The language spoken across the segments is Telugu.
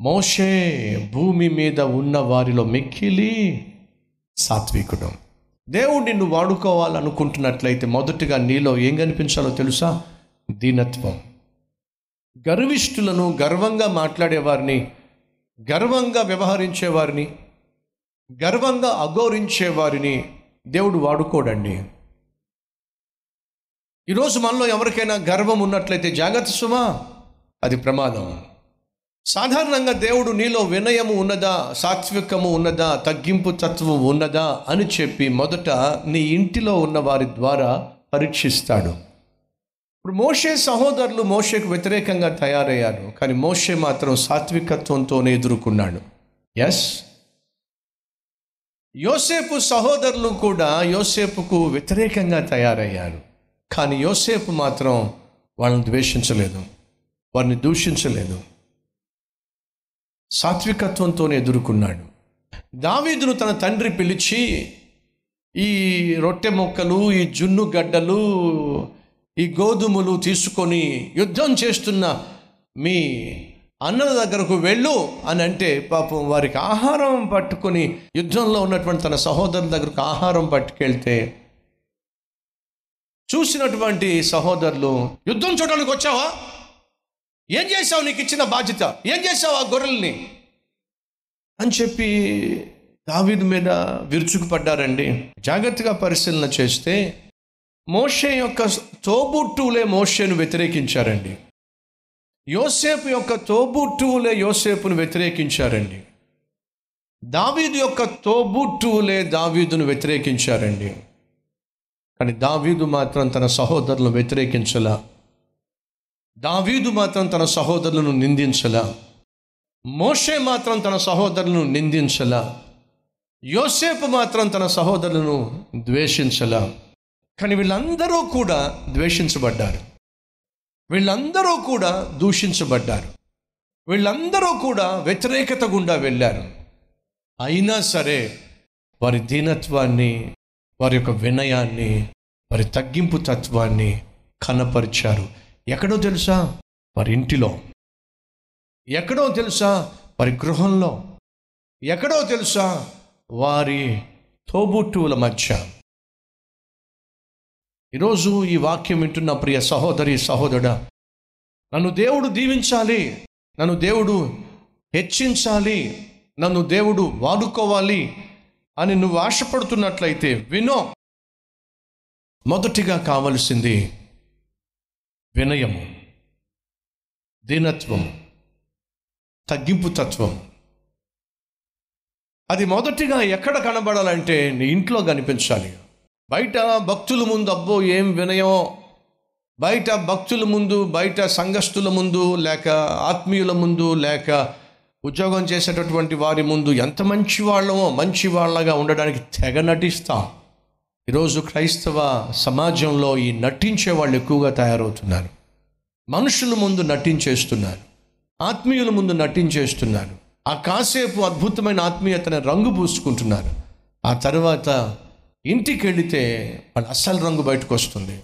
మోషే భూమి మీద ఉన్న వారిలో మిక్కిలి సాత్వికుడు. దేవుడు నిన్ను వాడుకోవాలనుకుంటున్నట్లయితే మొదటిగా నీలో ఏం కనిపించాలో తెలుసా? దీనత్వం. గర్విష్ఠులను గర్వంగా మాట్లాడేవారిని గర్వంగా వ్యవహరించేవారిని గర్వంగా అగౌరించేవారిని దేవుడు వాడుకోడండి. ఈరోజు మనలో ఎవరికైనా గర్వం ఉన్నట్లయితే జాగ్రత్త సుమా అది ప్రమాదం. సాధారణంగా దేవుడు నీలో వినయము ఉన్నదా సాత్వికము ఉన్నదా తగ్గింపు తత్వం ఉన్నదా అని చెప్పి మొదట నీ ఇంటిలో ఉన్న వారి ద్వారా పరీక్షిస్తాడు. ఇప్పుడు మోషే సహోదరులు మోషేకు వ్యతిరేకంగా తయారయ్యారు కానీ మోషే మాత్రం సాత్వికత్వంతోనే ఎదుర్కొన్నాడు. ఎస్ యోసేపు సహోదరులు కూడా యోసేపుకు వ్యతిరేకంగా తయారయ్యారు కానీ యోసేపు మాత్రం వాళ్ళని ద్వేషించలేదు వారిని దూషించలేదు. సాత్వికత్వంతోనే ఎదుర్కొన్నాడు. దావీదును తన తండ్రి పిలిచి ఈ రొట్టె మొక్కలు ఈ జున్ను గడ్డలు ఈ గోధుమలు తీసుకొని యుద్ధం చేస్తున్న మీ అన్నల దగ్గరకు వెళ్ళు అని అంటే పాపం వారికి ఆహారం పట్టుకొని యుద్ధంలో ఉన్నటువంటి తన సహోదరుల దగ్గరకు ఆహారం పట్టుకెళ్తే చూసినటువంటి సహోదరులు యుద్ధం చూడడానికి వచ్చావా? ఏం చేసావు నీకు ఇచ్చిన బాధ్యత? ఏం చేసావు ఆ గొర్రెల్ని? అని చెప్పి దావీదు మీద విరుచుకుపడ్డారండి. జాగ్రత్తగా పరిశీలన చేస్తే మోషే యొక్క తోబుట్టువులే మోషేను వ్యతిరేకించారండి. యోసేపు యొక్క తోబుట్టువులే యోసేపును వ్యతిరేకించారండి. దావీదు యొక్క తోబుట్టువులే దావీదును వ్యతిరేకించారండి. కానీ దావీదు మాత్రం తన సహోదరులను వ్యతిరేకించలా. దావీదు మాత్రం తన సహోదరులను నిందించలా. మోషే మాత్రం తన సహోదరులను నిందించలా. యోసేపు మాత్రం తన సహోదరులను ద్వేషించలా. కానీ వీళ్ళందరూ కూడా ద్వేషించబడ్డారు. వీళ్ళందరూ కూడా దూషించబడ్డారు. వీళ్ళందరూ కూడా వ్యతిరేకత గుండా వెళ్ళారు. అయినా సరే వారి దీనత్వాన్ని వారి యొక్క వినయాన్ని వారి తగ్గింపు తత్వాన్ని కనపరిచారు. ఎక్కడో తెలుసా? వారి ఇంటిలో ఎక్కడో తెలుసా? వారి గృహంలో ఎక్కడో తెలుసా? వారి తోబుట్టువుల మధ్య. ఈరోజు ఈ వాక్యం వింటున్న ప్రియ సహోదరి సహోదరుడ నన్ను దేవుడు దీవించాలి నన్ను దేవుడు హెచ్చించాలి నన్ను దేవుడు వాడుకోవాలి అని నువ్వు ఆశపడుతున్నట్లయితే వినో. మొదటిగా కావలసింది వినయము దీనత్వం తగ్గింపు తత్వం అది మొదటిగా ఎక్కడ కనబడాలంటే నీ ఇంట్లో కనిపించాలి. బయట భక్తుల ముందు అబ్బో ఏం వినయం బయట భక్తుల ముందు బయట సంఘస్థుల ముందు లేక ఆత్మీయుల ముందు లేక ఉద్యోగం చేసేటటువంటి వారి ముందు ఎంత మంచి వాళ్ళమో మంచి వాళ్ళగా ఉండడానికి తెగ నటిస్తాం. ఈరోజు క్రైస్తవ సమాజంలో ఈ నటించే వాళ్ళు ఎక్కువగా తయారవుతున్నారు. మనుషుల ముందు నటించేస్తున్నారు. ఆత్మీయుల ముందు నటించేస్తున్నారు. ఆ కాసేపు అద్భుతమైన ఆత్మీయతను రంగు పూసుకుంటున్నారు. ఆ తర్వాత ఇంటికి వెళితే వాళ్ళ అసలు రంగు బయటకు వస్తుంది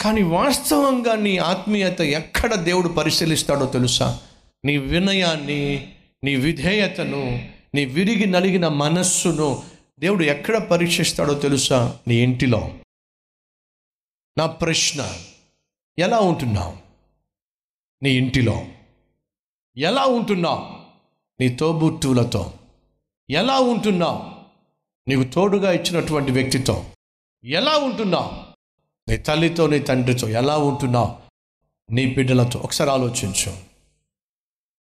కానీ వాస్తవంగా నీ ఆత్మీయత ఎక్కడ దేవుడు పరిశీలిస్తాడో తెలుసా? నీ వినయాన్ని నీ విధేయతను నీ విరిగి నలిగిన మనస్సును దేవుడు ఎక్కడ పరీక్షిస్తాడో తెలుసా? నీ ఇంటిలో. నా ప్రశ్న ఎలా ఉంటున్నావు? నీ ఇంటిలో. ఎలా ఉంటున్నావు? నీ తోబుట్టువులతో. ఎలా ఉంటున్నావు? నీకు తోడుగా ఇచ్చినటువంటి వ్యక్తితో. ఎలా ఉంటున్నావు? నీ తల్లితో నీ తండ్రితో ఎలా ఉంటున్నావు? నీ బిడ్డలతో. ఒకసారి ఆలోచించు.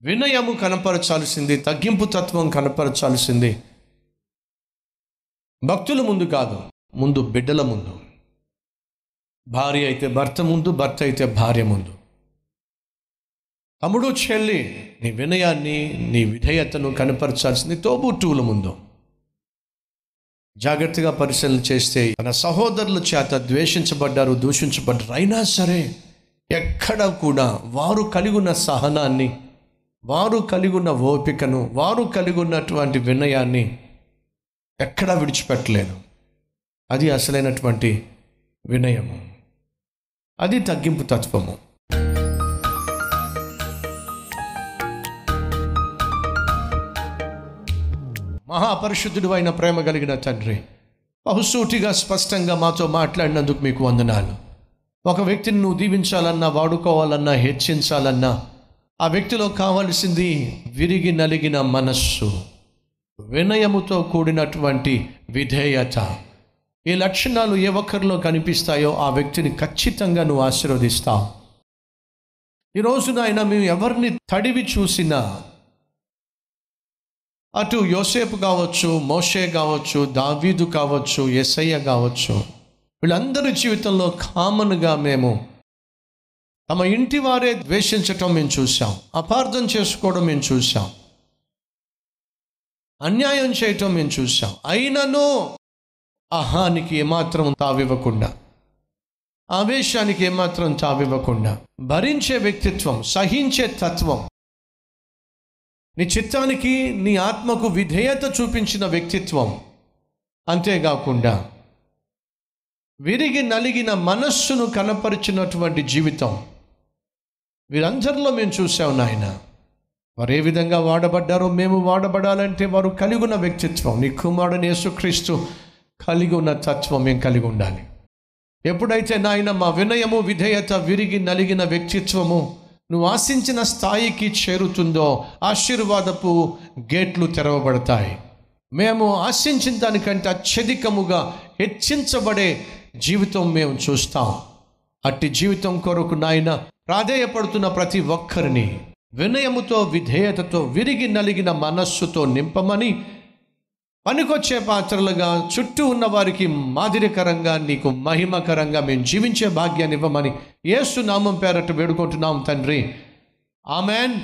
వినయము కనపరచాల్సింది తగ్గింపు తత్వం కనపరచాల్సింది. భక్తుల ముందు కాదు ముందు బిడ్డల ముందు. భార్య అయితే భర్త ముందు భర్త అయితే భార్య ముందు. తమ్ముడు చెల్లి నీ వినయాన్ని నీ విధేయతను కనపరచాల్సింది తోబుట్టువుల ముందు. జాగ్రత్తగా పరిశీలన చేస్తే తన సహోదరుల చేత ద్వేషించబడ్డారు దూషించబడ్డారు. అయినా సరే ఎక్కడ కూడా వారు కలిగిన సహనాన్ని వారు కలిగి ఉన్న ఓపికను వారు కలిగి ఉన్నటువంటి వినయాన్ని ఎక్కడా విడిచిపెట్టలేను అది అసలైనటువంటి వినయము. అది తగ్గింపు తత్వము. మహాపరిశుద్ధుడు అయిన ప్రేమ కలిగిన తండ్రి బహుసూటిగా స్పష్టంగా మాతో మాట్లాడినందుకు మీకు వందనాలు. ఒక వ్యక్తిని నువ్వు దీవించాలన్నా వాడుకోవాలన్నా హెచ్చించాలన్నా ఆ వ్యక్తిలో కావలసింది విరిగి నలిగిన మనస్సు. వినయముతో కూడినటువంటి విధేయత. ఈ లక్షణాలు ఏ ఒక్కరిలో కనిపిస్తాయో ఆ వ్యక్తిని ఖచ్చితంగా నువ్వు ఆశీర్వదిస్తావు. ఈ రోజున ఆయన మేము ఎవరిని తడివి చూసినా అటు యోసేపు కావచ్చు మోషే కావచ్చు దావీదు కావచ్చు ఎస్ఐయ కావచ్చు వీళ్ళందరి జీవితంలో కామన్గా మేము తమ ఇంటి వారే ద్వేషించటం మేము చూసాం అపార్థం చేసుకోవడం మేము చూసాం అన్యాయం చేయటం మేము చూసాం అయినను అహానికి ఏమాత్రం తావివ్వకుండా ఆవేశానికి ఏమాత్రం తావివ్వకుండా భరించే వ్యక్తిత్వం సహించే తత్వం నీ చిత్తానికి నీ ఆత్మకు విధేయత చూపించిన వ్యక్తిత్వం. అంతేకాకుండా విరిగి నలిగిన మనస్సును కనపరిచినటువంటి జీవితం. వీరందరిలో మేము చూసాం నాయన. వారు ఏ విధంగా వాడబడ్డారో మేము వాడబడాలంటే వారు కలిగి ఉన్న వ్యక్తిత్వం. నీ కుమారుని యేసుక్రీస్తు కలిగి ఉన్న తత్వం మేము కలిగి ఉండాలి. ఎప్పుడైతే నాయన మా వినయము విధేయత విరిగి నలిగిన వ్యక్తిత్వము నువ్వు ఆశించిన స్థాయికి చేరుతుందో ఆశీర్వాదపు గేట్లు తెరవబడతాయి. మేము ఆశించిన దానికంటే అత్యధికముగా హెచ్చించబడే జీవితం మేము చూస్తాం. అట్టి జీవితం కొరకు నాయన ప్రాధేయపడుతున్న ప్రతి ఒక్కరిని వినయముతో విధేయతతో విరిగి నలిగిన మనస్సుతో నింపమని పనికొచ్చే పాత్రలుగా చుట్టూ ఉన్న వారికి మాదిరికరంగా నీకు మహిమకరంగా మేము జీవించే భాగ్యాన్ని ఇవ్వమని ఏసు నామం పేరట వేడుకుంటున్నాం తండ్రి. ఆమెన్.